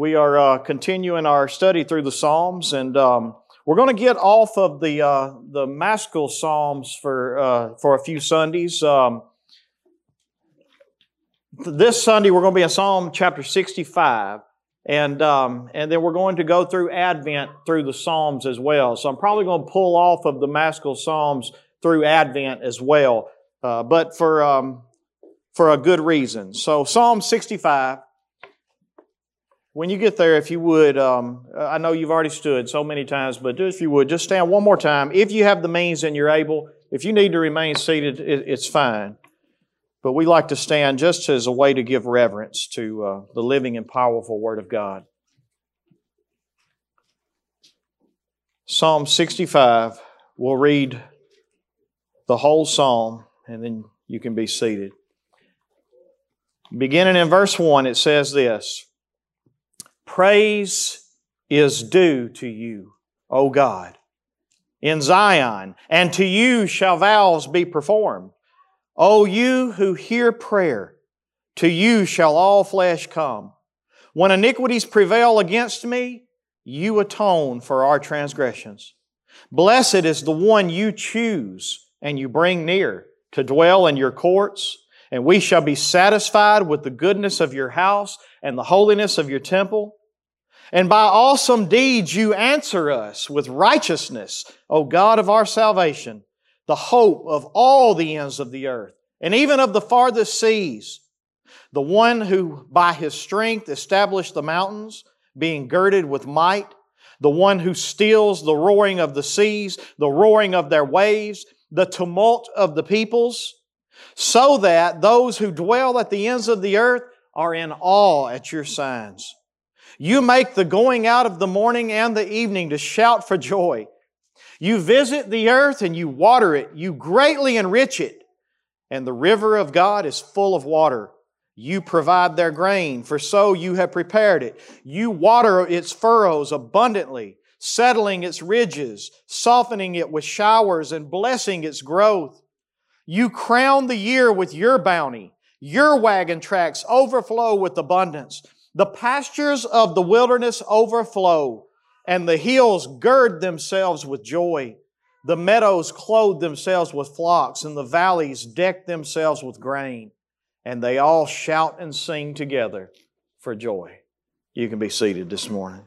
We are uh, continuing our study through the Psalms, and um, we're going to get off of the uh, the Maskil Psalms for uh, for a few Sundays. Um, this Sunday, we're going to be in Psalm chapter 65. And, um, and then we're going to go through Advent through the Psalms as well. So I'm probably going to pull off of the Maskil Psalms through Advent as well, uh, but for, um, for a good reason. So Psalm 65. When you get there, if you would, um, I know you've already stood so many times, but if you would, just stand one more time. If you have the means and you're able, if you need to remain seated, it's fine. But we like to stand just as a way to give reverence to uh, the living and powerful Word of God. Psalm 65, we'll read the whole psalm and then you can be seated. Beginning in verse 1, it says this Praise is due to you, O God, in Zion, and to you shall vows be performed. O you who hear prayer, to you shall all flesh come. When iniquities prevail against me, you atone for our transgressions. Blessed is the one you choose and you bring near to dwell in your courts, and we shall be satisfied with the goodness of your house and the holiness of your temple. And by awesome deeds you answer us with righteousness, O God of our salvation the hope of all the ends of the earth, and even of the farthest seas. The one who by his strength established the mountains, being girded with might. The one who stills the roaring of the seas, the roaring of their waves, the tumult of the peoples, so that those who dwell at the ends of the earth are in awe at your signs. You make the going out of the morning and the evening to shout for joy. You visit the earth and you water it. You greatly enrich it. And the river of God is full of water. You provide their grain, for so you have prepared it. You water its furrows abundantly, settling its ridges, softening it with showers, and blessing its growth. You crown the year with your bounty. Your wagon tracks overflow with abundance. The pastures of the wilderness overflow and the hills gird themselves with joy. The meadows clothe themselves with flocks, and the valleys deck themselves with grain. And they all shout and sing together for joy. You can be seated this morning.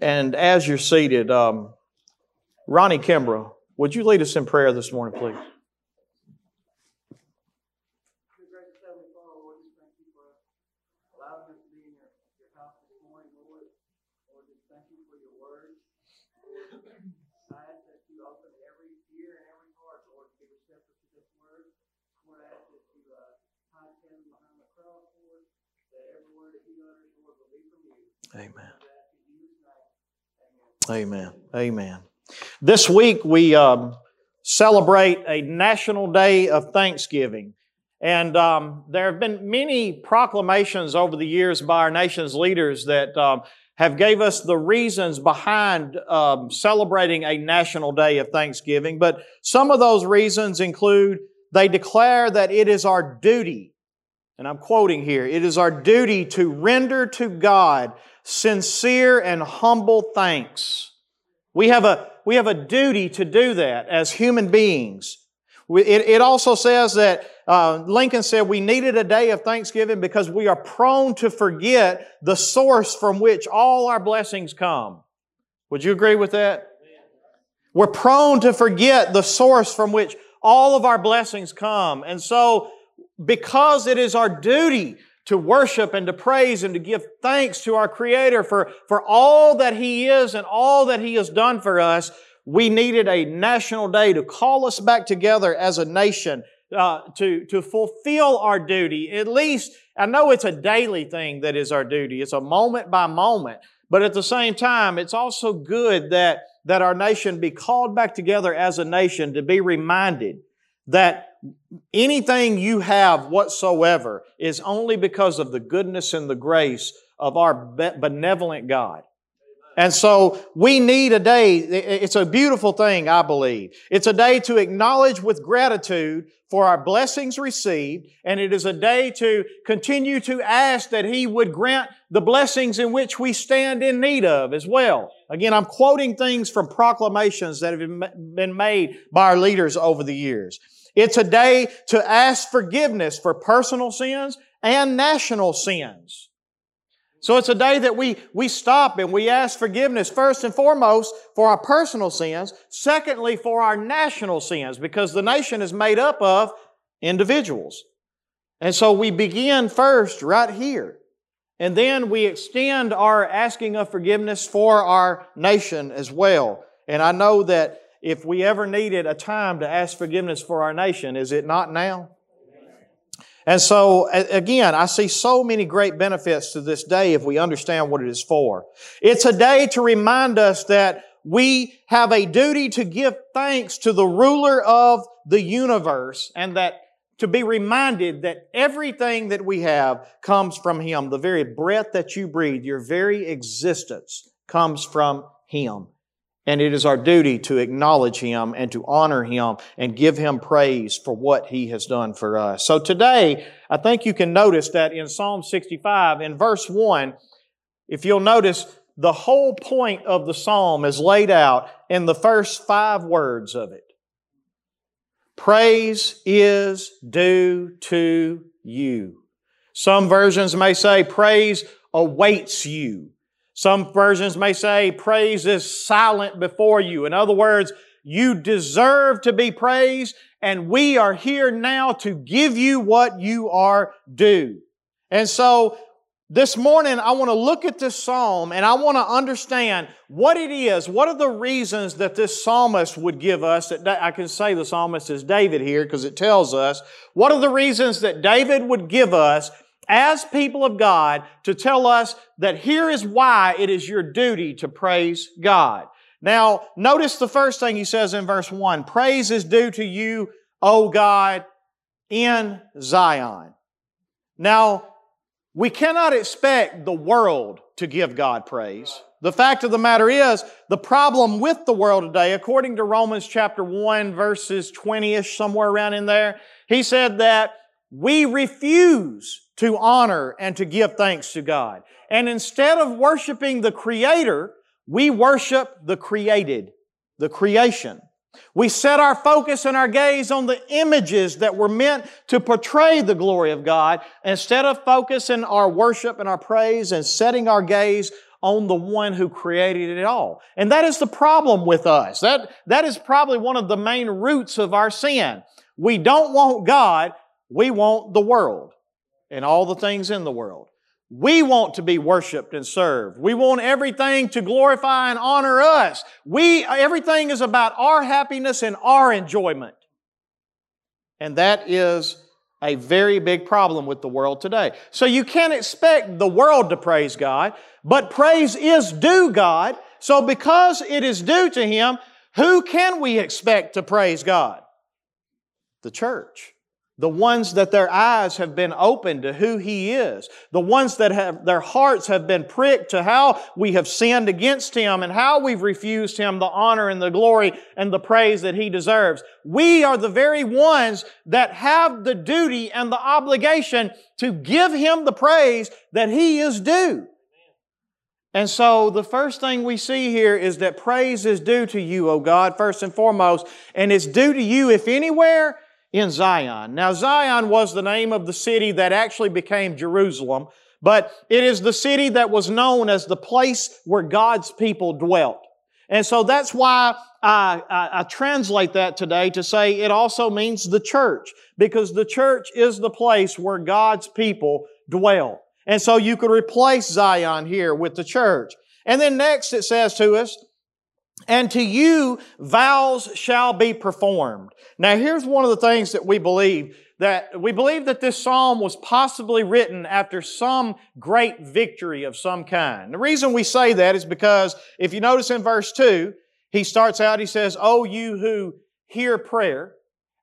And as you're seated, um, Ronnie Kimbrough, would you lead us in prayer this morning, please? Amen. Amen. Amen. This week we um, celebrate a national day of Thanksgiving. And um, there have been many proclamations over the years by our nation's leaders that um, have gave us the reasons behind um, celebrating a national day of Thanksgiving. But some of those reasons include they declare that it is our duty, and I'm quoting here, it is our duty to render to God sincere and humble thanks. We have a, we have a duty to do that as human beings. It, it also says that uh, Lincoln said we needed a day of thanksgiving because we are prone to forget the source from which all our blessings come. Would you agree with that? We're prone to forget the source from which all of our blessings come. And so, because it is our duty to worship and to praise and to give thanks to our Creator for, for all that He is and all that He has done for us, we needed a national day to call us back together as a nation, uh, to, to fulfill our duty. At least, I know it's a daily thing that is our duty. It's a moment by moment. But at the same time, it's also good that, that our nation be called back together as a nation to be reminded that anything you have whatsoever is only because of the goodness and the grace of our benevolent God. And so we need a day, it's a beautiful thing, I believe. It's a day to acknowledge with gratitude for our blessings received, and it is a day to continue to ask that He would grant the blessings in which we stand in need of as well. Again, I'm quoting things from proclamations that have been made by our leaders over the years. It's a day to ask forgiveness for personal sins and national sins. So it's a day that we, we stop and we ask forgiveness first and foremost for our personal sins, secondly for our national sins, because the nation is made up of individuals. And so we begin first right here. And then we extend our asking of forgiveness for our nation as well. And I know that if we ever needed a time to ask forgiveness for our nation, is it not now? And so, again, I see so many great benefits to this day if we understand what it is for. It's a day to remind us that we have a duty to give thanks to the ruler of the universe and that to be reminded that everything that we have comes from Him. The very breath that you breathe, your very existence comes from Him. And it is our duty to acknowledge Him and to honor Him and give Him praise for what He has done for us. So today, I think you can notice that in Psalm 65, in verse 1, if you'll notice, the whole point of the psalm is laid out in the first five words of it. Praise is due to you. Some versions may say praise awaits you. Some versions may say praise is silent before you. In other words, you deserve to be praised and we are here now to give you what you are due. And so this morning, I want to look at this psalm and I want to understand what it is. What are the reasons that this psalmist would give us? That I can say the psalmist is David here because it tells us. What are the reasons that David would give us as people of God to tell us that here is why it is your duty to praise God. Now, notice the first thing he says in verse 1 Praise is due to you, O God, in Zion. Now, we cannot expect the world to give God praise. The fact of the matter is, the problem with the world today, according to Romans chapter 1, verses 20 ish, somewhere around in there, he said that we refuse to honor and to give thanks to God. And instead of worshiping the Creator, we worship the created, the creation. We set our focus and our gaze on the images that were meant to portray the glory of God instead of focusing our worship and our praise and setting our gaze on the one who created it all. And that is the problem with us. That, that is probably one of the main roots of our sin. We don't want God, we want the world and all the things in the world. We want to be worshiped and served. We want everything to glorify and honor us. We, everything is about our happiness and our enjoyment. And that is a very big problem with the world today. So you can't expect the world to praise God, but praise is due God. So because it is due to Him, who can we expect to praise God? The church the ones that their eyes have been opened to who He is, the ones that have their hearts have been pricked to how we have sinned against Him and how we've refused Him the honor and the glory and the praise that He deserves. We are the very ones that have the duty and the obligation to give Him the praise that He is due. And so the first thing we see here is that praise is due to you, O God, first and foremost, and it's due to you, if anywhere, in Zion. Now, Zion was the name of the city that actually became Jerusalem, but it is the city that was known as the place where God's people dwelt. And so that's why I, I, I, translate that today to say it also means the church, because the church is the place where God's people dwell. And so you could replace Zion here with the church. And then next it says to us, and to you vows shall be performed. Now here's one of the things that we believe that we believe that this psalm was possibly written after some great victory of some kind. The reason we say that is because if you notice in verse 2, he starts out, he says, Oh, you who hear prayer.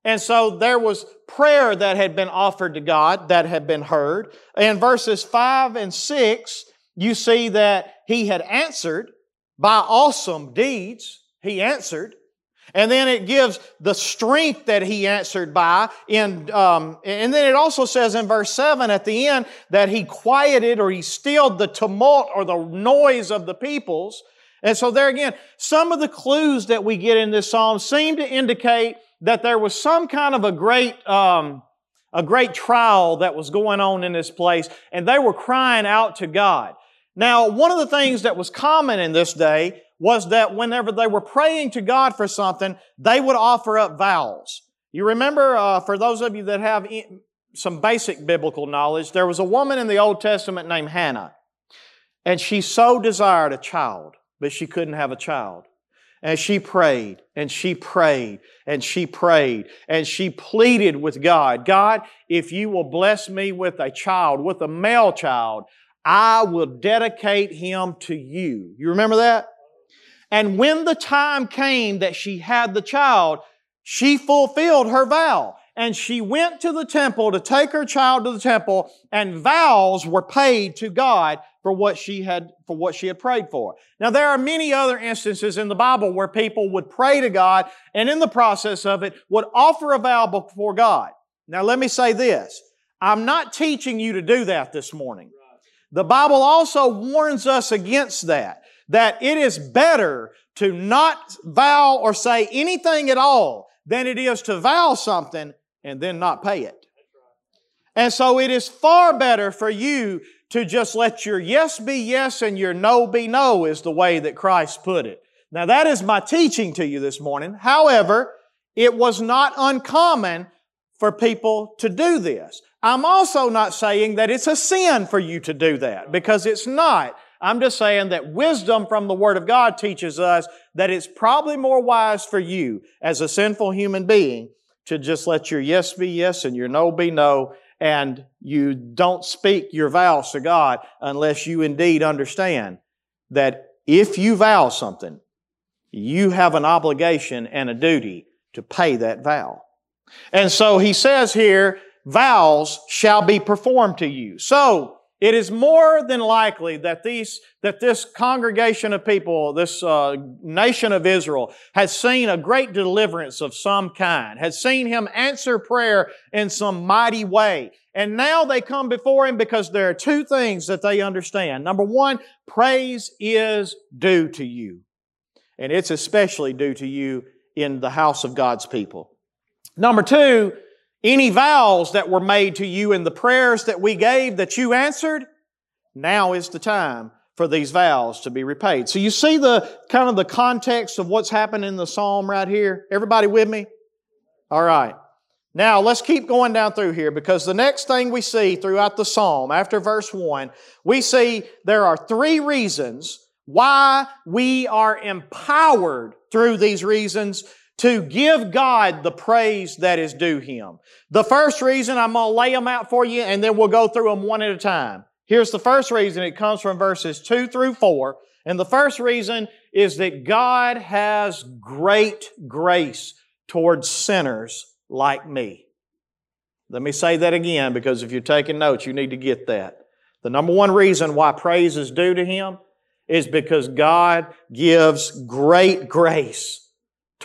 And so there was prayer that had been offered to God that had been heard. In verses 5 and 6, you see that he had answered by awesome deeds, he answered. And then it gives the strength that he answered by. In, um, and then it also says in verse 7 at the end that he quieted or he stilled the tumult or the noise of the peoples. And so there again, some of the clues that we get in this psalm seem to indicate that there was some kind of a great, um, a great trial that was going on in this place, and they were crying out to God. Now, one of the things that was common in this day was that whenever they were praying to God for something, they would offer up vows. You remember, uh, for those of you that have some basic biblical knowledge, there was a woman in the Old Testament named Hannah, and she so desired a child, but she couldn't have a child. And she prayed and she prayed and she prayed and she pleaded with God, God, if you will bless me with a child, with a male child, I will dedicate him to you. You remember that? And when the time came that she had the child, she fulfilled her vow. And she went to the temple to take her child to the temple, and vows were paid to God for what she had, for what she had prayed for. Now, there are many other instances in the Bible where people would pray to God, and in the process of it, would offer a vow before God. Now, let me say this. I'm not teaching you to do that this morning. The Bible also warns us against that that it is better to not vow or say anything at all than it is to vow something and then not pay it. And so it is far better for you to just let your yes be yes and your no be no is the way that Christ put it. Now that is my teaching to you this morning. However, it was not uncommon for people to do this. I'm also not saying that it's a sin for you to do that because it's not. I'm just saying that wisdom from the Word of God teaches us that it's probably more wise for you as a sinful human being to just let your yes be yes and your no be no, and you don't speak your vows to God unless you indeed understand that if you vow something, you have an obligation and a duty to pay that vow. And so he says here, vows shall be performed to you. So, it is more than likely that these, that this congregation of people, this uh, nation of Israel, has seen a great deliverance of some kind, has seen Him answer prayer in some mighty way. And now they come before Him because there are two things that they understand. Number one, praise is due to you. And it's especially due to you in the house of God's people. Number two, any vows that were made to you in the prayers that we gave that you answered, now is the time for these vows to be repaid. So you see the kind of the context of what's happened in the psalm right here? Everybody with me? All right. Now let's keep going down through here because the next thing we see throughout the psalm after verse 1, we see there are three reasons why we are empowered through these reasons to give God the praise that is due Him. The first reason, I'm going to lay them out for you and then we'll go through them one at a time. Here's the first reason. It comes from verses 2 through 4. And the first reason is that God has great grace towards sinners like me. Let me say that again because if you're taking notes, you need to get that. The number one reason why praise is due to Him is because God gives great grace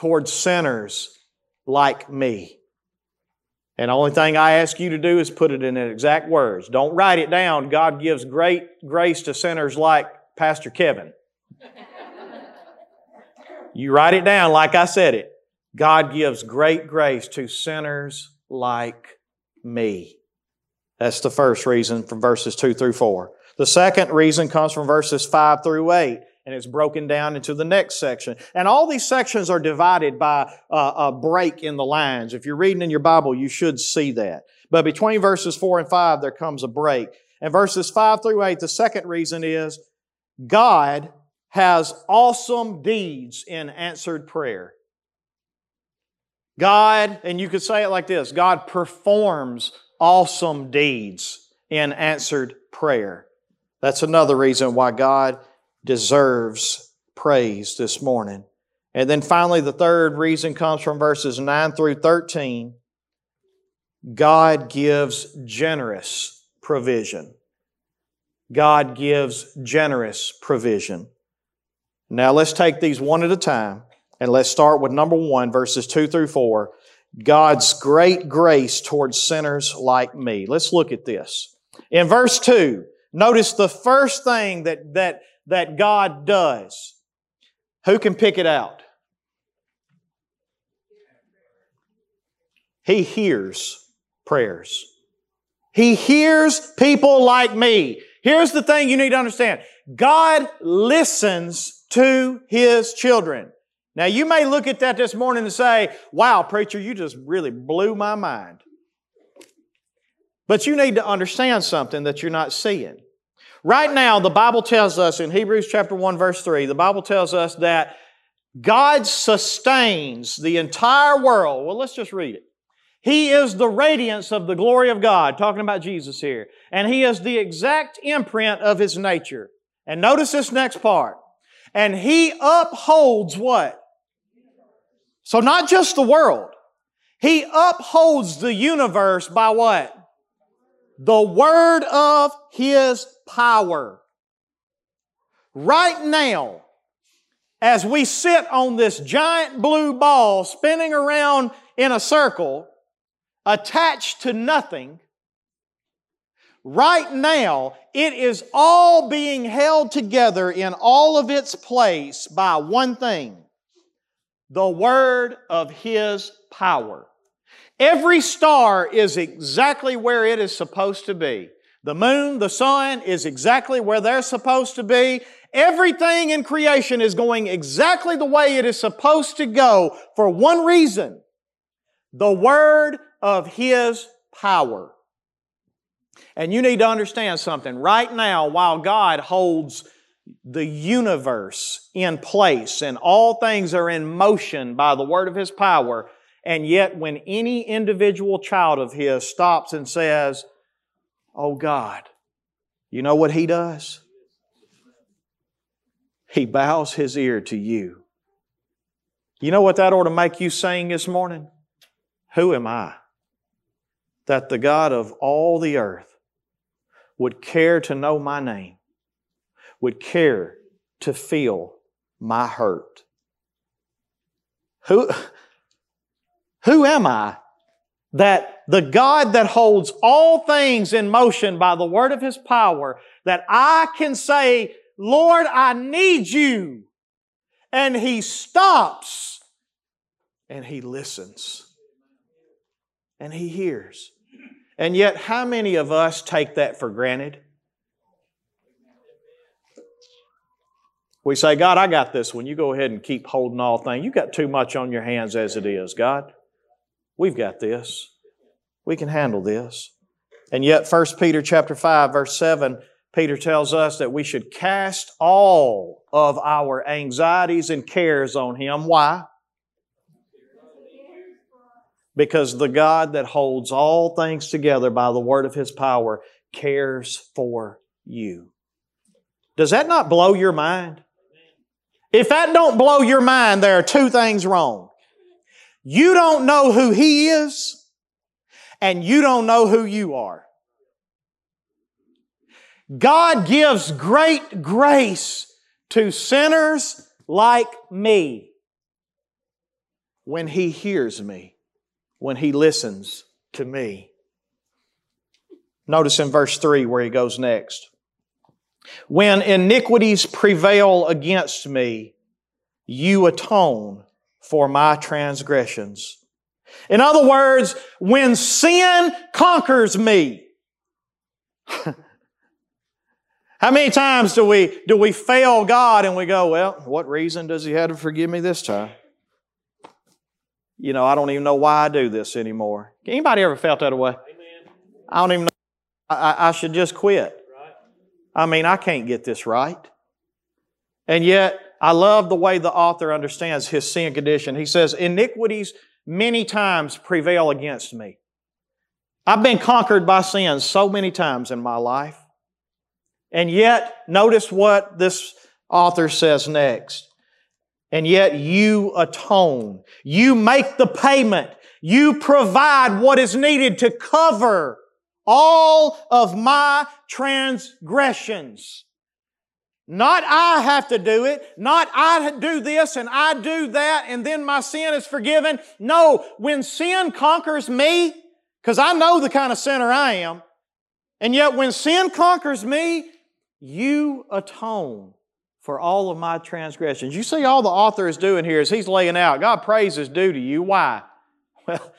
towards sinners like me. And the only thing I ask you to do is put it in exact words. Don't write it down. God gives great grace to sinners like Pastor Kevin. you write it down like I said it. God gives great grace to sinners like me. That's the first reason from verses 2 through 4. The second reason comes from verses 5 through 8 and it's broken down into the next section. And all these sections are divided by uh, a break in the lines. If you're reading in your Bible, you should see that. But between verses 4 and 5, there comes a break. And verses 5 through 8, the second reason is God has awesome deeds in answered prayer. God, and you could say it like this God performs awesome deeds in answered prayer. That's another reason why God deserves praise this morning. And then finally, the third reason comes from verses 9 through 13. God gives generous provision. God gives generous provision. Now let's take these one at a time and let's start with number one, verses two through four. God's great grace towards sinners like me. Let's look at this. In verse two, notice the first thing that, that, that God does. Who can pick it out? He hears prayers. He hears people like me. Here's the thing you need to understand. God listens to His children. Now you may look at that this morning and say, wow, preacher, you just really blew my mind. But you need to understand something that you're not seeing. Right now, the Bible tells us in Hebrews chapter 1 verse 3, the Bible tells us that God sustains the entire world. Well, let's just read it. He is the radiance of the glory of God, talking about Jesus here. And He is the exact imprint of His nature. And notice this next part. And He upholds what? So not just the world. He upholds the universe by what? The word of His power. Right now, as we sit on this giant blue ball spinning around in a circle, attached to nothing, right now, it is all being held together in all of its place by one thing the word of His power. Every star is exactly where it is supposed to be. The moon, the sun is exactly where they're supposed to be. Everything in creation is going exactly the way it is supposed to go for one reason. The Word of His power. And you need to understand something. Right now, while God holds the universe in place and all things are in motion by the word of His power, and yet when any individual child of His stops and says, Oh God, you know what He does? He bows His ear to you. You know what that ought to make you sing this morning? Who am I? that the God of all the earth would care to know my name, would care to feel my hurt. Who, who am I that the God that holds all things in motion by the word of His power, that I can say, Lord, I need you. And He stops and He listens and He hears. And yet, how many of us take that for granted? We say, God, I got this one. You go ahead and keep holding all things. You got too much on your hands as it is, God. We've got this. We can handle this. And yet, 1 Peter chapter 5, verse 7, Peter tells us that we should cast all of our anxieties and cares on Him. Why? because the God that holds all things together by the word of His power cares for you. Does that not blow your mind? If that don't blow your mind, there are two things wrong. You don't know who He is, and you don't know who you are. God gives great grace to sinners like me when He hears me when he listens to me. Notice in verse 3 where he goes next. When iniquities prevail against me, you atone for my transgressions. In other words, when sin conquers me, how many times do we, do we fail God and we go, well, what reason does He have to forgive me this time? you know, I don't even know why I do this anymore. Anybody ever felt that way? Amen. I don't even know. I, I should just quit. Right. I mean, I can't get this right. And yet, I love the way the author understands his sin condition. He says, iniquities many times prevail against me. I've been conquered by sin so many times in my life. And yet, notice what this author says next and yet you atone. You make the payment. You provide what is needed to cover all of my transgressions. Not I have to do it. Not I do this and I do that and then my sin is forgiven. No, when sin conquers me, because I know the kind of sinner I am, and yet when sin conquers me, you atone for all of my transgressions. You see, all the author is doing here is he's laying out, God praise is due to you. Why? Well,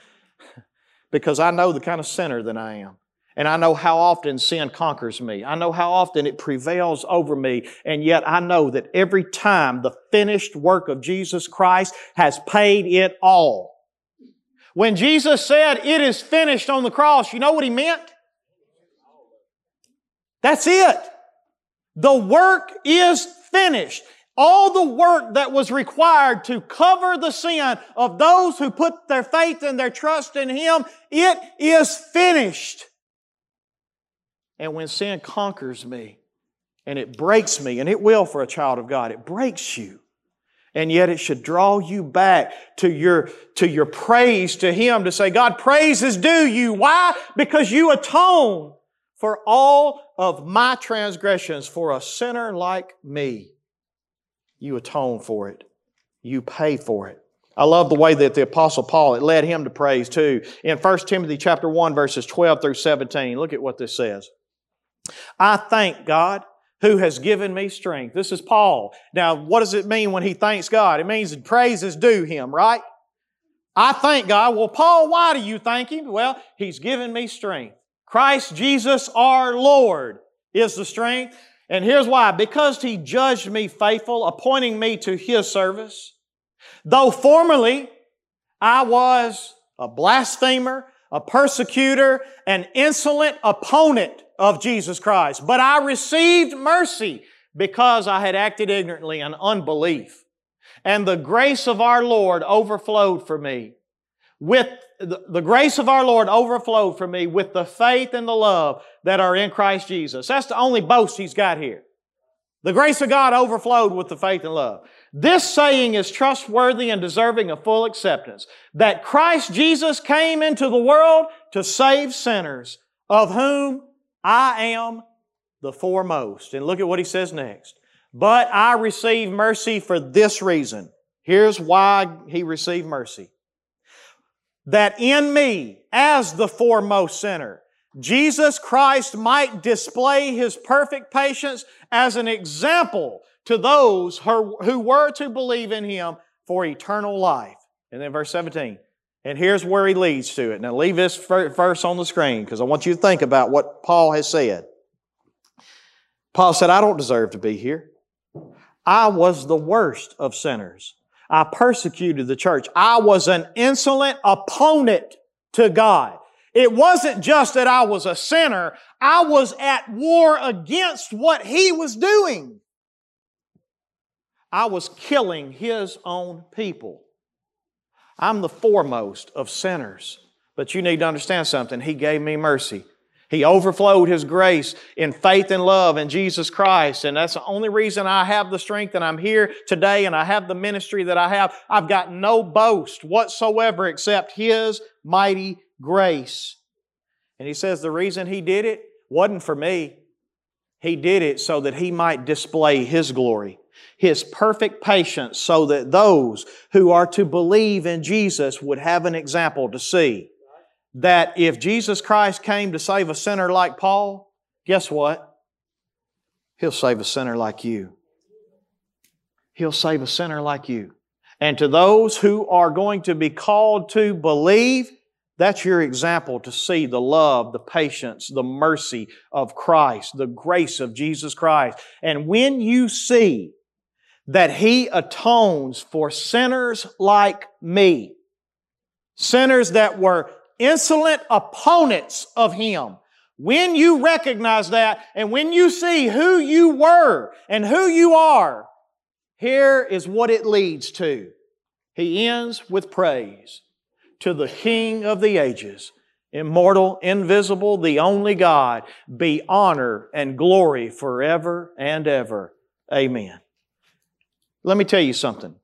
because I know the kind of sinner that I am. And I know how often sin conquers me. I know how often it prevails over me. And yet I know that every time the finished work of Jesus Christ has paid it all. When Jesus said, it is finished on the cross, you know what he meant? That's it. The work is finished. All the work that was required to cover the sin of those who put their faith and their trust in Him, it is finished. And when sin conquers me and it breaks me, and it will for a child of God, it breaks you. And yet it should draw you back to your, to your praise to Him to say, God, praise is due you. Why? Because you atone for all of my transgressions for a sinner like me. You atone for it. You pay for it. I love the way that the apostle Paul, it led him to praise too. In 1 Timothy chapter 1 verses 12 through 17, look at what this says. I thank God who has given me strength. This is Paul. Now, what does it mean when he thanks God? It means praise is due him, right? I thank God. Well, Paul, why do you thank him? Well, he's given me strength. Christ Jesus our Lord is the strength. And here's why. Because he judged me faithful, appointing me to his service. Though formerly I was a blasphemer, a persecutor, an insolent opponent of Jesus Christ. But I received mercy because I had acted ignorantly in unbelief. And the grace of our Lord overflowed for me with the, the grace of our Lord overflowed for me with the faith and the love that are in Christ Jesus. That's the only boast he's got here. The grace of God overflowed with the faith and love. This saying is trustworthy and deserving of full acceptance that Christ Jesus came into the world to save sinners, of whom I am the foremost. And look at what he says next. But I receive mercy for this reason. Here's why he received mercy. That in me, as the foremost sinner, Jesus Christ might display his perfect patience as an example to those who were to believe in him for eternal life. And then verse 17. And here's where he leads to it. Now leave this verse on the screen because I want you to think about what Paul has said. Paul said, I don't deserve to be here. I was the worst of sinners. I persecuted the church. I was an insolent opponent to God. It wasn't just that I was a sinner. I was at war against what he was doing. I was killing his own people. I'm the foremost of sinners. But you need to understand something. He gave me mercy. He overflowed His grace in faith and love in Jesus Christ. And that's the only reason I have the strength and I'm here today and I have the ministry that I have. I've got no boast whatsoever except His mighty grace. And He says the reason He did it wasn't for me. He did it so that He might display His glory. His perfect patience so that those who are to believe in Jesus would have an example to see. That if Jesus Christ came to save a sinner like Paul, guess what? He'll save a sinner like you. He'll save a sinner like you. And to those who are going to be called to believe, that's your example to see the love, the patience, the mercy of Christ, the grace of Jesus Christ. And when you see that He atones for sinners like me. Sinners that were insolent opponents of Him. When you recognize that and when you see who you were and who you are, here is what it leads to. He ends with praise to the King of the ages, immortal, invisible, the only God, be honor and glory forever and ever. Amen. Let me tell you something.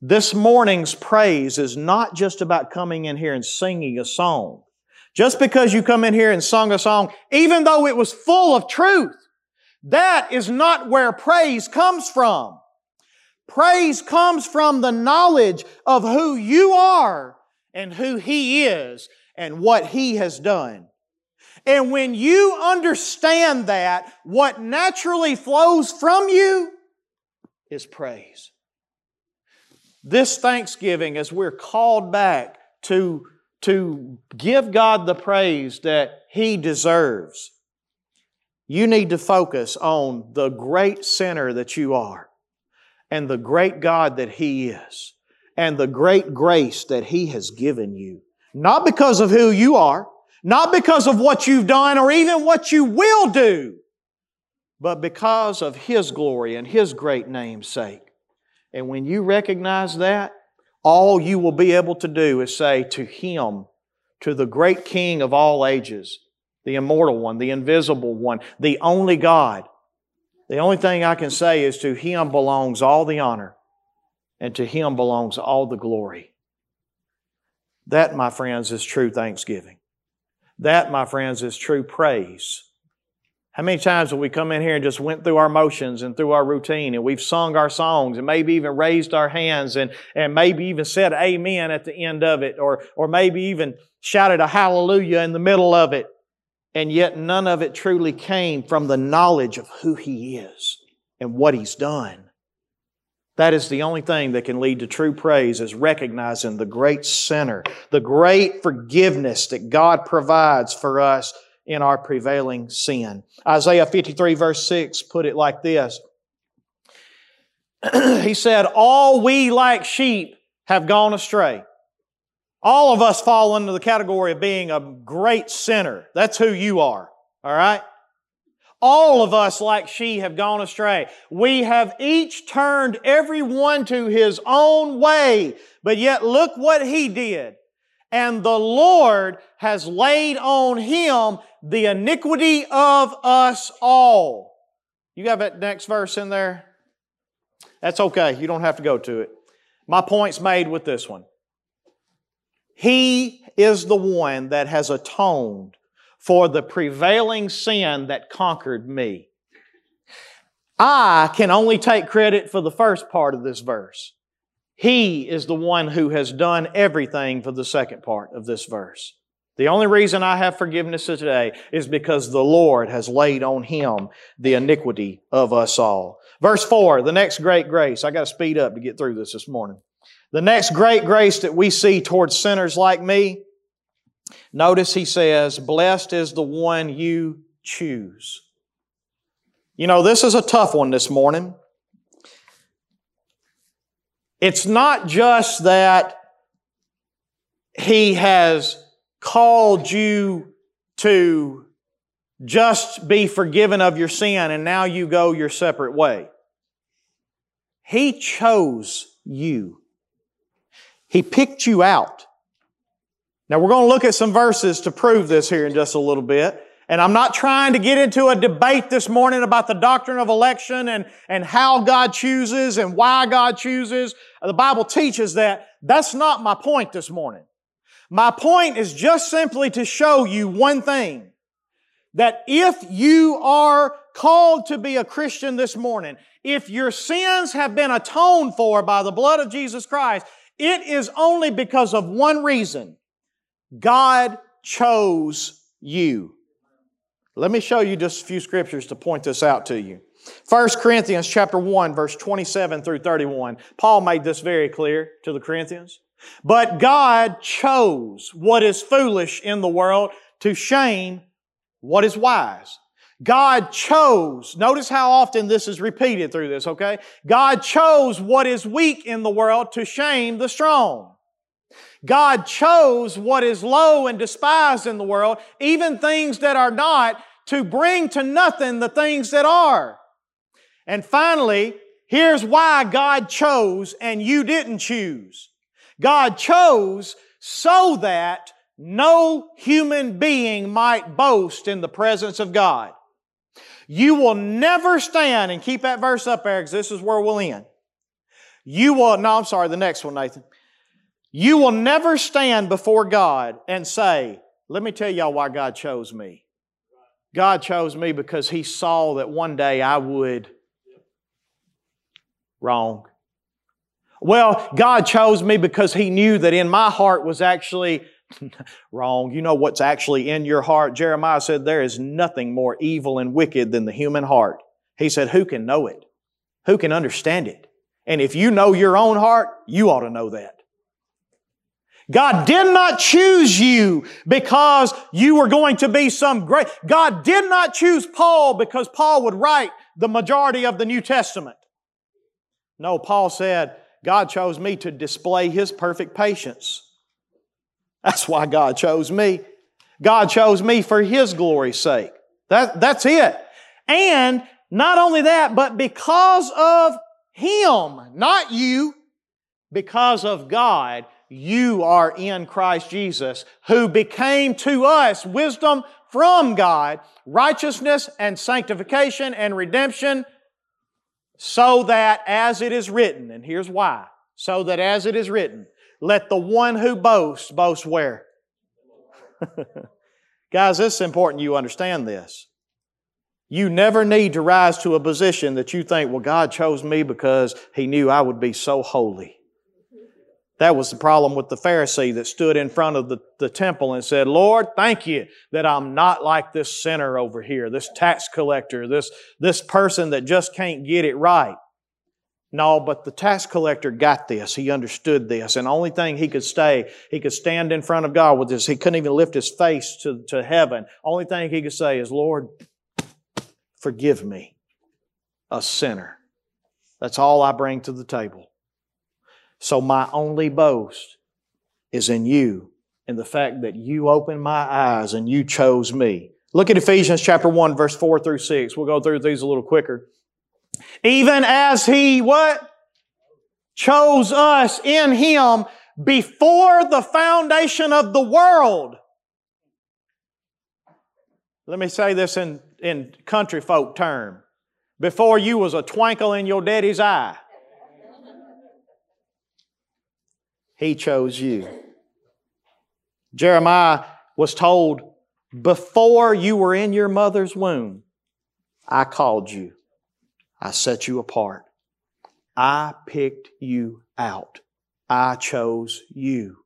This morning's praise is not just about coming in here and singing a song. Just because you come in here and sung a song, even though it was full of truth, That is not where praise comes from. Praise comes from the knowledge of who you are and who He is and what He has done. And when you understand that, what naturally flows from you is praise. This Thanksgiving, as we're called back to, to give God the praise that He deserves, you need to focus on the great sinner that you are and the great God that He is and the great grace that He has given you. Not because of who you are, not because of what you've done or even what you will do, but because of His glory and His great name's sake. And when you recognize that, all you will be able to do is say to Him, to the great King of all ages, the immortal one, the invisible one, the only God, the only thing I can say is to Him belongs all the honor and to Him belongs all the glory. That, my friends, is true thanksgiving. That, my friends, is true praise. How many times have we come in here and just went through our motions and through our routine and we've sung our songs and maybe even raised our hands and, and maybe even said amen at the end of it or, or maybe even shouted a hallelujah in the middle of it and yet none of it truly came from the knowledge of who He is and what He's done. That is the only thing that can lead to true praise is recognizing the great sinner, the great forgiveness that God provides for us in our prevailing sin. Isaiah 53 verse 6 put it like this. he said, All we like sheep have gone astray. All of us fall into the category of being a great sinner. That's who you are. All right? All of us, like she, have gone astray. We have each turned everyone to his own way. But yet look what he did. And the Lord has laid on him the iniquity of us all. You got that next verse in there? That's okay. You don't have to go to it. My point's made with this one. He is the one that has atoned for the prevailing sin that conquered me. I can only take credit for the first part of this verse. He is the one who has done everything for the second part of this verse. The only reason I have forgiveness today is because the Lord has laid on him the iniquity of us all. Verse 4, the next great grace. I got to speed up to get through this this morning. The next great grace that we see towards sinners like me, notice he says, Blessed is the one you choose. You know, this is a tough one this morning. It's not just that he has called you to just be forgiven of your sin and now you go your separate way. He chose you. He picked you out. Now we're going to look at some verses to prove this here in just a little bit. And I'm not trying to get into a debate this morning about the doctrine of election and, and how God chooses and why God chooses. The Bible teaches that. That's not my point this morning. My point is just simply to show you one thing. That if you are called to be a Christian this morning, if your sins have been atoned for by the blood of Jesus Christ, it is only because of one reason. God chose you. Let me show you just a few scriptures to point this out to you. 1 Corinthians chapter 1 verse 27 through 31. Paul made this very clear to the Corinthians. But God chose what is foolish in the world to shame what is wise. God chose, notice how often this is repeated through this, okay? God chose what is weak in the world to shame the strong. God chose what is low and despised in the world, even things that are not, to bring to nothing the things that are. And finally, here's why God chose and you didn't choose. God chose so that no human being might boast in the presence of God. You will never stand, and keep that verse up because this is where we'll end. You will, no, I'm sorry, the next one, Nathan. You will never stand before God and say, let me tell y'all why God chose me. God chose me because He saw that one day I would. Wrong. Well, God chose me because He knew that in my heart was actually wrong. You know what's actually in your heart? Jeremiah said, There is nothing more evil and wicked than the human heart. He said, Who can know it? Who can understand it? And if you know your own heart, you ought to know that. God did not choose you because you were going to be some great. God did not choose Paul because Paul would write the majority of the New Testament. No, Paul said, God chose me to display His perfect patience. That's why God chose me. God chose me for His glory's sake. That, that's it. And not only that, but because of Him, not you, because of God, you are in Christ Jesus, who became to us wisdom from God, righteousness and sanctification and redemption, so that as it is written, and here's why, so that as it is written, let the one who boasts boast where? Guys, this is important you understand this. You never need to rise to a position that you think, well, God chose me because He knew I would be so holy. That was the problem with the Pharisee that stood in front of the, the temple and said, Lord, thank you that I'm not like this sinner over here, this tax collector, this, this person that just can't get it right. No, but the tax collector got this. He understood this. And the only thing he could stay, he could stand in front of God with this. He couldn't even lift his face to, to heaven. Only thing he could say is, Lord, forgive me, a sinner. That's all I bring to the table. So my only boast is in you, in the fact that you opened my eyes and you chose me. Look at Ephesians chapter 1, verse 4 through 6. We'll go through these a little quicker. Even as He what? Chose us in Him before the foundation of the world. Let me say this in, in country folk term. Before you was a twinkle in your daddy's eye. He chose you. Jeremiah was told, Before you were in your mother's womb, I called you. I set you apart. I picked you out. I chose you.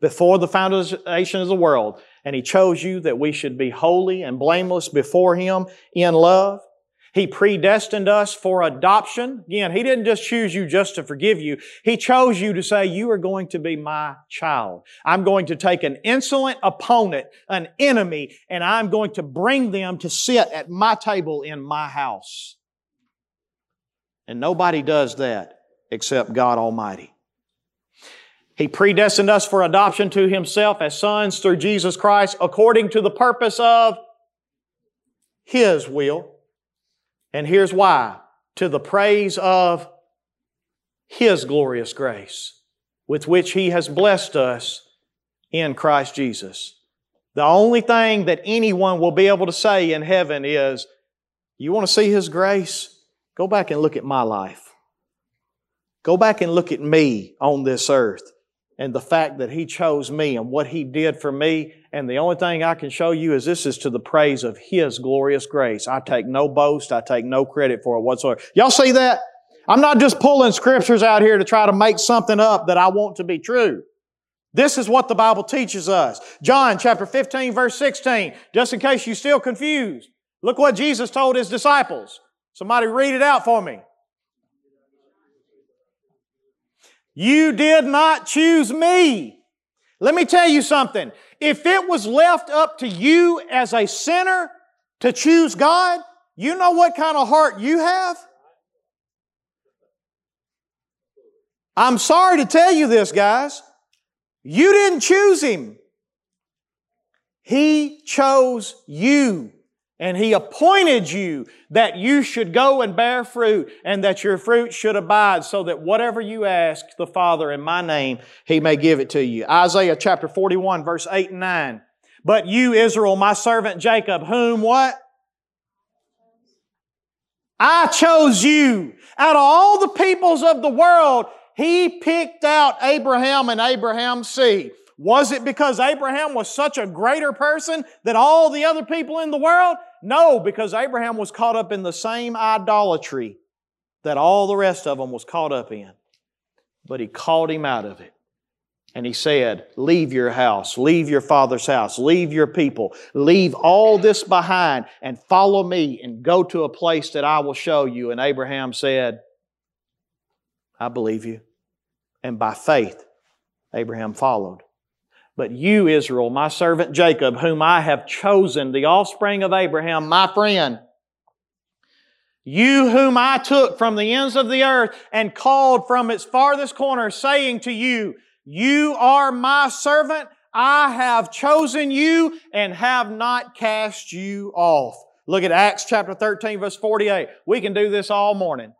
Before the foundation of the world, and He chose you that we should be holy and blameless before Him in love. He predestined us for adoption. Again, He didn't just choose you just to forgive you. He chose you to say, you are going to be my child. I'm going to take an insolent opponent, an enemy, and I'm going to bring them to sit at my table in my house. And nobody does that except God Almighty. He predestined us for adoption to Himself as sons through Jesus Christ according to the purpose of His will and here's why to the praise of His glorious grace with which He has blessed us in Christ Jesus. The only thing that anyone will be able to say in heaven is, You want to see His grace? Go back and look at my life. Go back and look at me on this earth and the fact that He chose me and what He did for me. And the only thing I can show you is this is to the praise of His glorious grace. I take no boast. I take no credit for it whatsoever. Y'all see that? I'm not just pulling scriptures out here to try to make something up that I want to be true. This is what the Bible teaches us. John chapter 15 verse 16. Just in case you're still confused. Look what Jesus told His disciples. Somebody read it out for me. You did not choose me. Let me tell you something. If it was left up to you as a sinner to choose God, you know what kind of heart you have? I'm sorry to tell you this, guys. You didn't choose Him. He chose you. And He appointed you that you should go and bear fruit and that your fruit should abide so that whatever you ask the Father in my name, He may give it to you. Isaiah chapter 41 verse 8 and 9. But you, Israel, my servant Jacob, whom what? I chose you. Out of all the peoples of the world, He picked out Abraham and Abraham's seed. Was it because Abraham was such a greater person than all the other people in the world? No, because Abraham was caught up in the same idolatry that all the rest of them was caught up in. But he called him out of it. And he said, Leave your house, leave your father's house, leave your people, leave all this behind and follow me and go to a place that I will show you. And Abraham said, I believe you. And by faith, Abraham followed. But you, Israel, my servant Jacob, whom I have chosen, the offspring of Abraham, my friend, you whom I took from the ends of the earth and called from its farthest corner, saying to you, You are my servant, I have chosen you and have not cast you off. Look at Acts chapter 13, verse 48. We can do this all morning.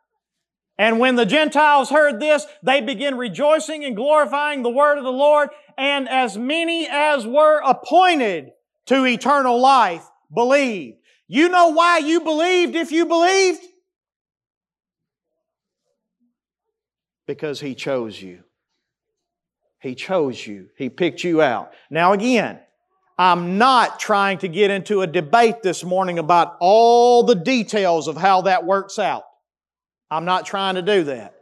And when the Gentiles heard this, they began rejoicing and glorifying the word of the Lord, and as many as were appointed to eternal life believed. You know why you believed if you believed? Because He chose you. He chose you. He picked you out. Now again, I'm not trying to get into a debate this morning about all the details of how that works out. I'm not trying to do that.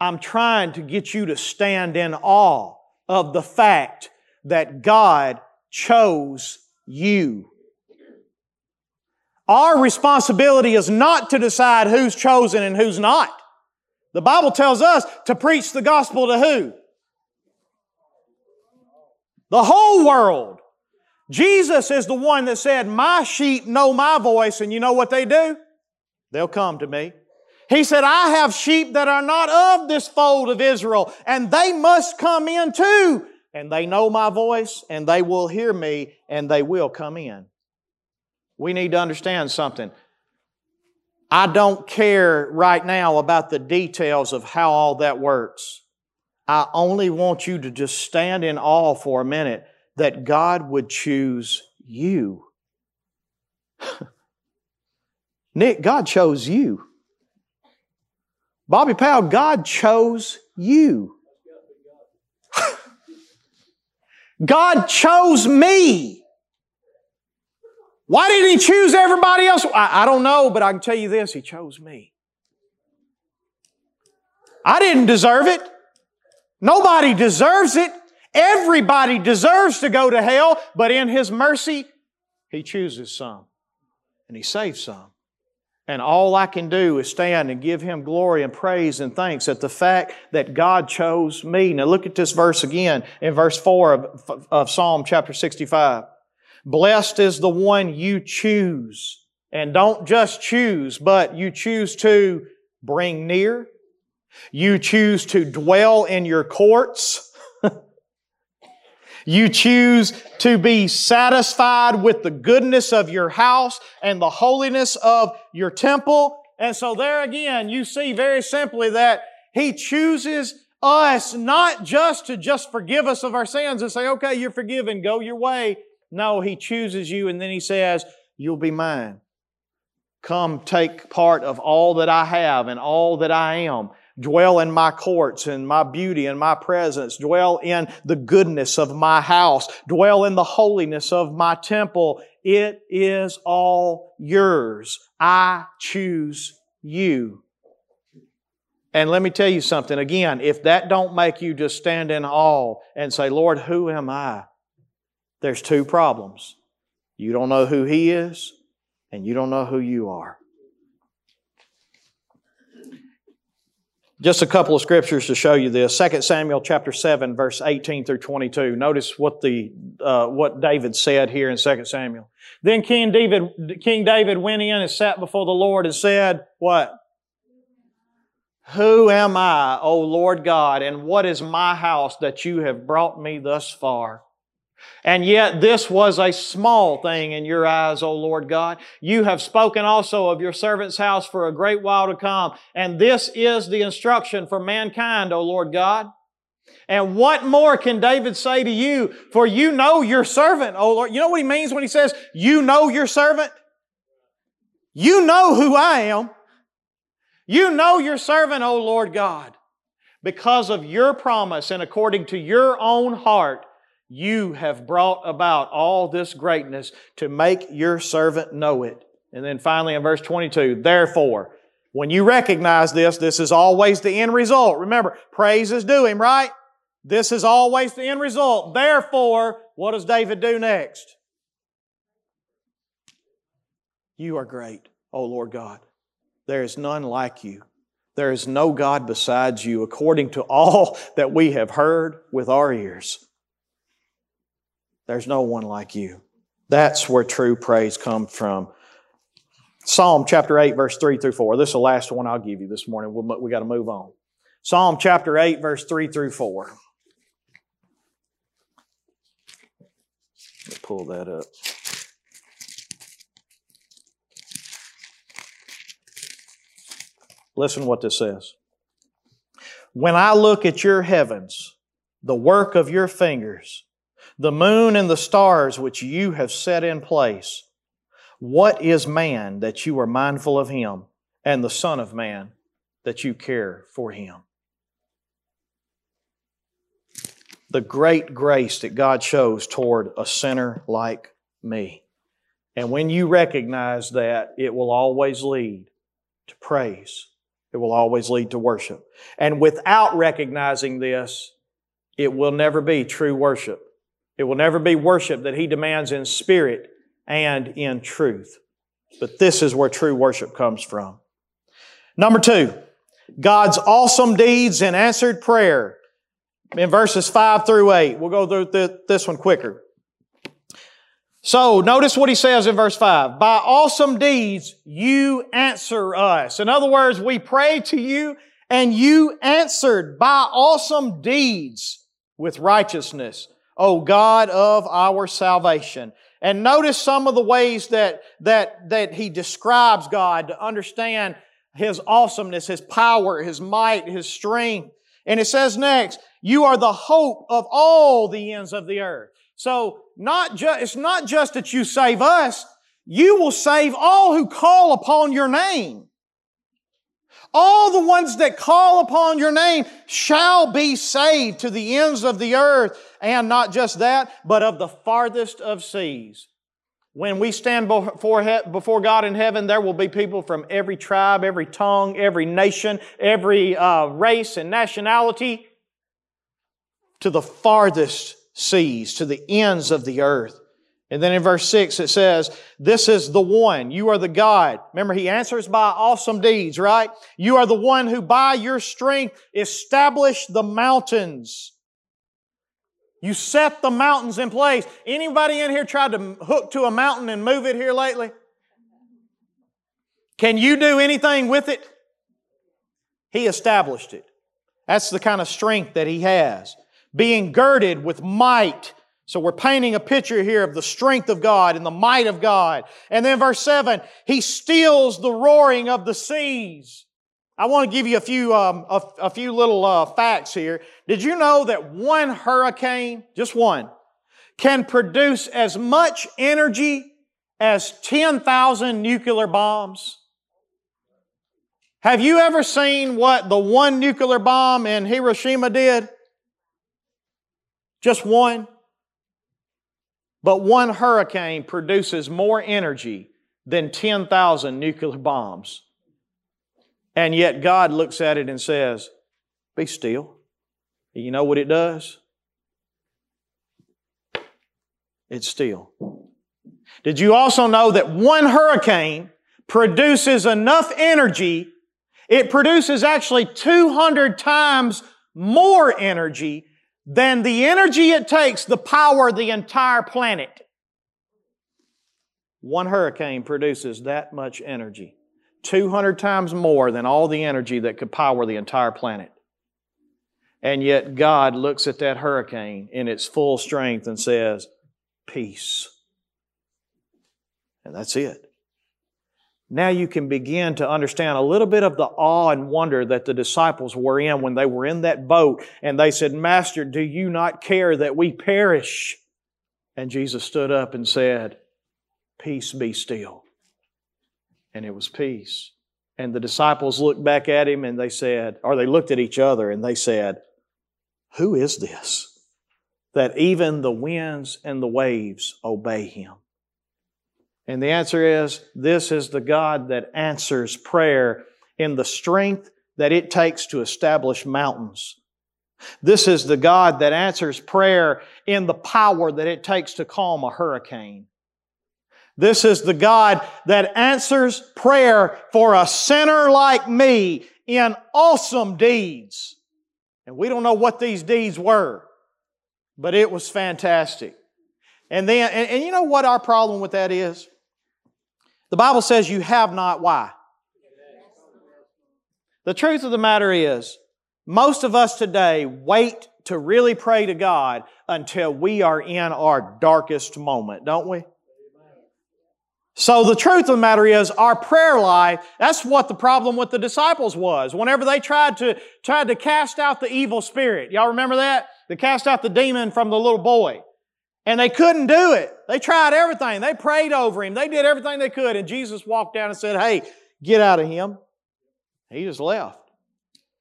I'm trying to get you to stand in awe of the fact that God chose you. Our responsibility is not to decide who's chosen and who's not. The Bible tells us to preach the gospel to who? The whole world. Jesus is the one that said, My sheep know my voice, and you know what they do? They'll come to me. He said, I have sheep that are not of this fold of Israel, and they must come in too. And they know my voice, and they will hear me, and they will come in we need to understand something. I don't care right now about the details of how all that works. I only want you to just stand in awe for a minute that God would choose you. Nick, God chose you. Bobby Powell, God chose you. God chose me. Why didn't he choose everybody else? I, I don't know, but I can tell you this He chose me. I didn't deserve it. Nobody deserves it. Everybody deserves to go to hell, but in His mercy, He chooses some and He saves some. And all I can do is stand and give Him glory and praise and thanks at the fact that God chose me. Now look at this verse again in verse 4 of, of Psalm chapter 65. Blessed is the one you choose. And don't just choose, but you choose to bring near. You choose to dwell in your courts. You choose to be satisfied with the goodness of your house and the holiness of your temple. And so there again, you see very simply that He chooses us not just to just forgive us of our sins and say, okay, you're forgiven, go your way. No, He chooses you and then He says, You'll be mine. Come take part of all that I have and all that I am. Dwell in my courts and my beauty and my presence. Dwell in the goodness of my house. Dwell in the holiness of my temple. It is all yours. I choose you. And let me tell you something again, if that don't make you just stand in awe and say, Lord, who am I? there's two problems. You don't know who He is, and you don't know who you are. Just a couple of scriptures to show you this. 2 Samuel chapter 7, verse 18 through 22. Notice what the uh, what David said here in 2 Samuel. Then King David, King David went in and sat before the Lord and said, What? Who am I, O Lord God, and what is my house that you have brought me thus far? And yet this was a small thing in your eyes, O Lord God. You have spoken also of your servant's house for a great while to come. And this is the instruction for mankind, O Lord God. And what more can David say to you? For you know your servant, O Lord. You know what he means when he says, you know your servant? You know who I am. You know your servant, O Lord God. Because of your promise and according to your own heart, You have brought about all this greatness to make your servant know it. And then finally in verse 22, therefore, when you recognize this, this is always the end result. Remember, praise is due Him, right? This is always the end result. Therefore, what does David do next? You are great, O Lord God. There is none like you. There is no God besides you, according to all that we have heard with our ears. There's no one like you. That's where true praise comes from. Psalm chapter 8, verse 3 through 4. This is the last one I'll give you this morning. We'll, we got to move on. Psalm chapter 8, verse 3 through 4. pull that up. Listen what this says. When I look at your heavens, the work of your fingers, the moon and the stars which you have set in place, what is man that you are mindful of him, and the Son of Man that you care for him? The great grace that God shows toward a sinner like me. And when you recognize that, it will always lead to praise. It will always lead to worship. And without recognizing this, it will never be true worship. It will never be worship that He demands in spirit and in truth. But this is where true worship comes from. Number two, God's awesome deeds and answered prayer in verses 5 through 8. We'll go through this one quicker. So notice what he says in verse 5. By awesome deeds you answer us. In other words, we pray to you and you answered by awesome deeds with righteousness. O God of our salvation. And notice some of the ways that, that, that he describes God to understand his awesomeness, his power, his might, his strength. And it says next, you are the hope of all the ends of the earth. So not just, it's not just that you save us, you will save all who call upon your name. All the ones that call upon your name shall be saved to the ends of the earth. And not just that, but of the farthest of seas. When we stand before, before God in heaven, there will be people from every tribe, every tongue, every nation, every uh, race and nationality to the farthest seas, to the ends of the earth. And then in verse 6 it says, This is the one. You are the God. Remember, he answers by awesome deeds, right? You are the one who by your strength established the mountains. You set the mountains in place. Anybody in here tried to hook to a mountain and move it here lately? Can you do anything with it? He established it. That's the kind of strength that he has. Being girded with might so we're painting a picture here of the strength of God and the might of God. And then verse 7, He stills the roaring of the seas. I want to give you a few, um, a, a, few little uh, facts here. Did you know that one hurricane, just one, can produce as much energy as 10,000 nuclear bombs? Have you ever seen what the one nuclear bomb in Hiroshima did? Just one. But one hurricane produces more energy than 10,000 nuclear bombs. And yet God looks at it and says, Be still. You know what it does? It's still. Did you also know that one hurricane produces enough energy? It produces actually 200 times more energy than the energy it takes to power the entire planet. One hurricane produces that much energy. 200 times more than all the energy that could power the entire planet. And yet God looks at that hurricane in its full strength and says, Peace. And that's it now you can begin to understand a little bit of the awe and wonder that the disciples were in when they were in that boat and they said, Master, do you not care that we perish? And Jesus stood up and said, Peace be still. And it was peace. And the disciples looked back at him and they said, or they looked at each other and they said, Who is this? that even the winds and the waves obey him? And the answer is this is the God that answers prayer in the strength that it takes to establish mountains. This is the God that answers prayer in the power that it takes to calm a hurricane. This is the God that answers prayer for a sinner like me in awesome deeds. And we don't know what these deeds were, but it was fantastic. And then, and, and you know what our problem with that is? The Bible says you have not why? The truth of the matter is, most of us today wait to really pray to God until we are in our darkest moment, don't we? So the truth of the matter is, our prayer life, that's what the problem with the disciples was. Whenever they tried to, tried to cast out the evil spirit. Y'all remember that? They cast out the demon from the little boy. And they couldn't do it. They tried everything. They prayed over him. They did everything they could. And Jesus walked down and said, Hey, get out of him. He just left.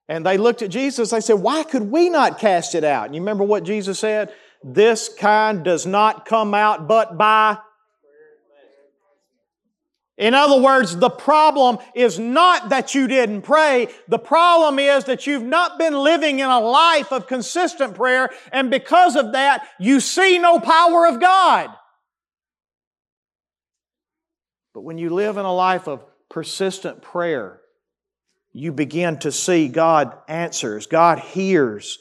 And they looked at Jesus. They said, Why could we not cast it out? And you remember what Jesus said? This kind does not come out but by. In other words, the problem is not that you didn't pray. The problem is that you've not been living in a life of consistent prayer, and because of that, you see no power of God. But when you live in a life of persistent prayer, you begin to see God answers, God hears,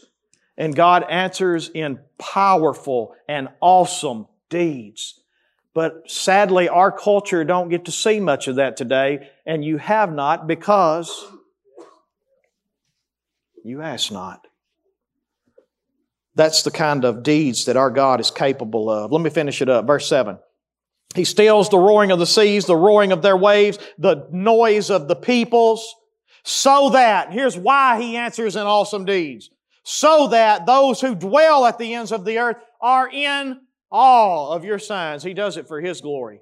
and God answers in powerful and awesome deeds. But sadly, our culture don't get to see much of that today, and you have not because you ask not. That's the kind of deeds that our God is capable of. Let me finish it up. Verse 7. He stills the roaring of the seas, the roaring of their waves, the noise of the peoples so that, here's why he answers in awesome deeds, so that those who dwell at the ends of the earth are in awe of your signs. He does it for his glory.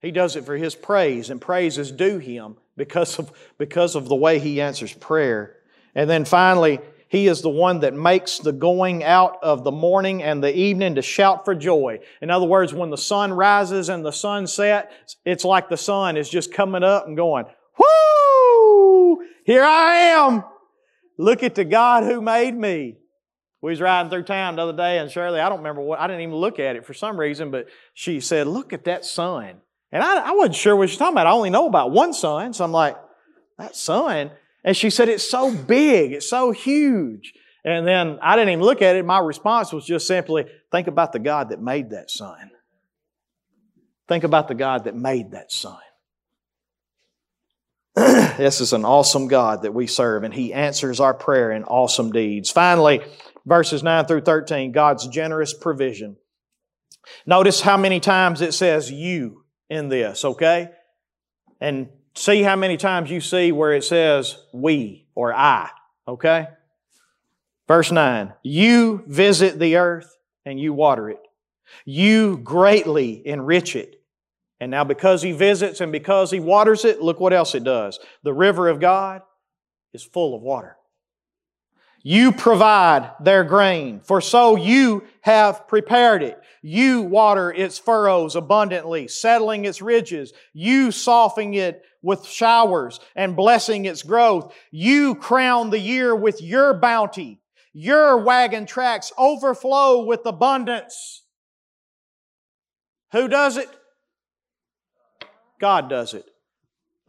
He does it for his praise, and praise is due him because of, because of the way he answers prayer. And then finally, he is the one that makes the going out of the morning and the evening to shout for joy. In other words, when the sun rises and the sun sets, it's like the sun is just coming up and going, Whoo! here I am. Look at the God who made me. We was riding through town the other day, and Shirley, I don't remember what, I didn't even look at it for some reason, but she said, Look at that sun. And I, I wasn't sure what she's talking about. I only know about one sun. So I'm like, That sun? And she said, It's so big, it's so huge. And then I didn't even look at it. My response was just simply, Think about the God that made that sun. Think about the God that made that sun. this is an awesome God that we serve, and He answers our prayer in awesome deeds. Finally, verses 9 through 13, God's generous provision. Notice how many times it says you in this, okay? And see how many times you see where it says we or I, okay? Verse 9, you visit the earth and you water it. You greatly enrich it. And now, because He visits and because He waters it, look what else it does. The river of God is full of water. You provide their grain, for so you have prepared it. You water its furrows abundantly, settling its ridges. You softening it with showers and blessing its growth. You crown the year with your bounty. Your wagon tracks overflow with abundance. Who does it? God does it.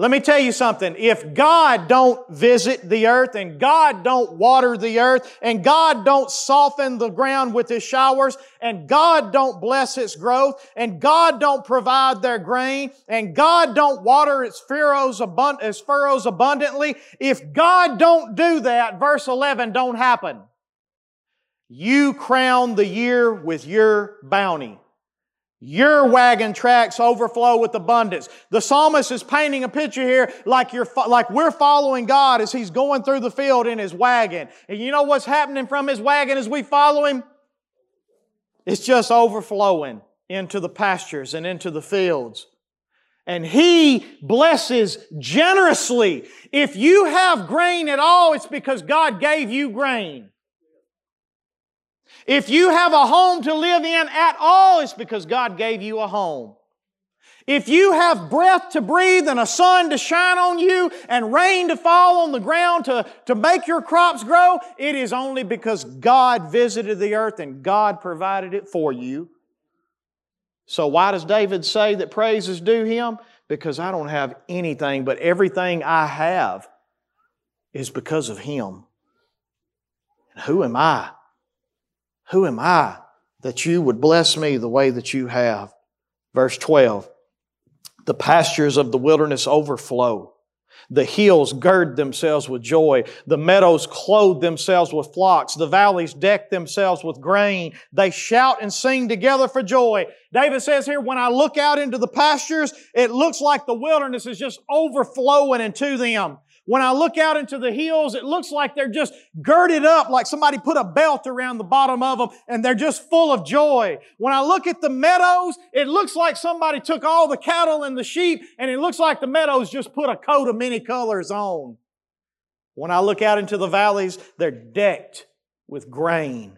Let me tell you something. If God don't visit the earth and God don't water the earth and God don't soften the ground with His showers and God don't bless its growth and God don't provide their grain and God don't water its furrows, abundantly, if God don't do that, verse 11 don't happen. You crown the year with your bounty. Your wagon tracks overflow with abundance. The psalmist is painting a picture here like you're, like we're following God as he's going through the field in his wagon. And you know what's happening from his wagon as we follow him? It's just overflowing into the pastures and into the fields. And he blesses generously. If you have grain at all, it's because God gave you grain. If you have a home to live in at all, it's because God gave you a home. If you have breath to breathe and a sun to shine on you and rain to fall on the ground to, to make your crops grow, it is only because God visited the earth and God provided it for you. So, why does David say that praise is due him? Because I don't have anything, but everything I have is because of him. And who am I? Who am I that you would bless me the way that you have? Verse 12 The pastures of the wilderness overflow. The hills gird themselves with joy. The meadows clothe themselves with flocks. The valleys deck themselves with grain. They shout and sing together for joy. David says here, when I look out into the pastures, it looks like the wilderness is just overflowing into them. When I look out into the hills, it looks like they're just girded up, like somebody put a belt around the bottom of them, and they're just full of joy. When I look at the meadows, it looks like somebody took all the cattle and the sheep, and it looks like the meadows just put a coat of many colors on. When I look out into the valleys, they're decked with grain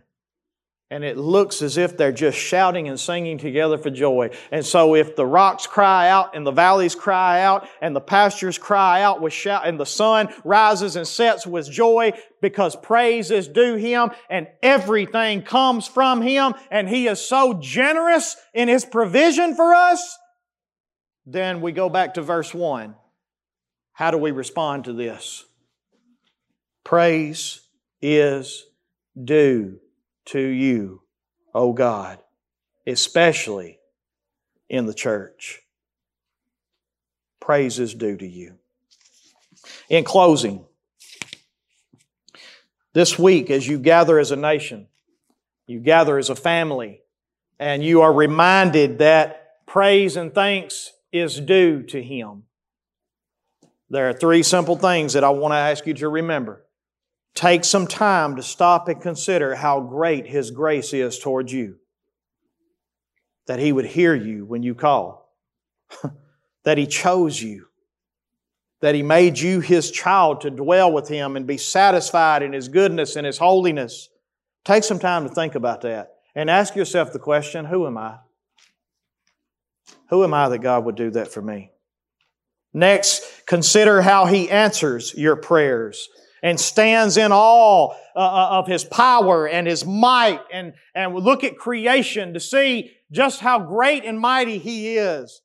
and it looks as if they're just shouting and singing together for joy. And so if the rocks cry out and the valleys cry out and the pastures cry out with shout and the sun rises and sets with joy because praise is due Him and everything comes from Him and He is so generous in His provision for us, then we go back to verse 1. How do we respond to this? Praise is due to you, O God, especially in the church. Praise is due to you. In closing, this week, as you gather as a nation, you gather as a family, and you are reminded that praise and thanks is due to Him. There are three simple things that I want to ask you to remember. Take some time to stop and consider how great His grace is towards you. That He would hear you when you call. that He chose you. That He made you His child to dwell with Him and be satisfied in His goodness and His holiness. Take some time to think about that and ask yourself the question Who am I? Who am I that God would do that for me? Next, consider how He answers your prayers and stands in awe uh, uh, of His power and His might and, and look at creation to see just how great and mighty He is.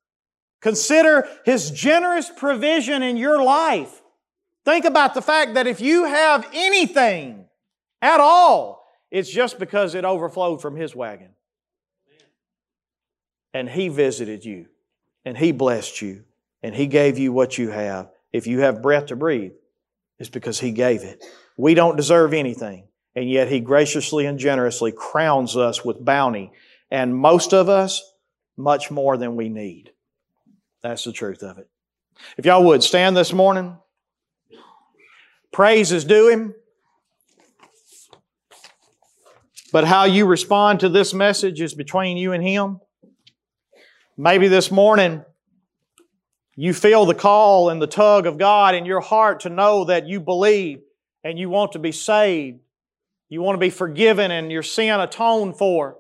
Consider His generous provision in your life. Think about the fact that if you have anything at all, it's just because it overflowed from His wagon. And He visited you, and He blessed you, and He gave you what you have. If you have breath to breathe, is because He gave it. We don't deserve anything, and yet He graciously and generously crowns us with bounty, and most of us, much more than we need. That's the truth of it. If y'all would stand this morning, praise is due Him. But how you respond to this message is between you and Him. Maybe this morning you feel the call and the tug of God in your heart to know that you believe and you want to be saved. You want to be forgiven and your sin atoned for.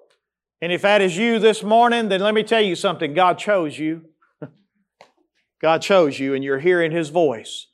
And if that is you this morning, then let me tell you something. God chose you. God chose you and you're hearing His voice.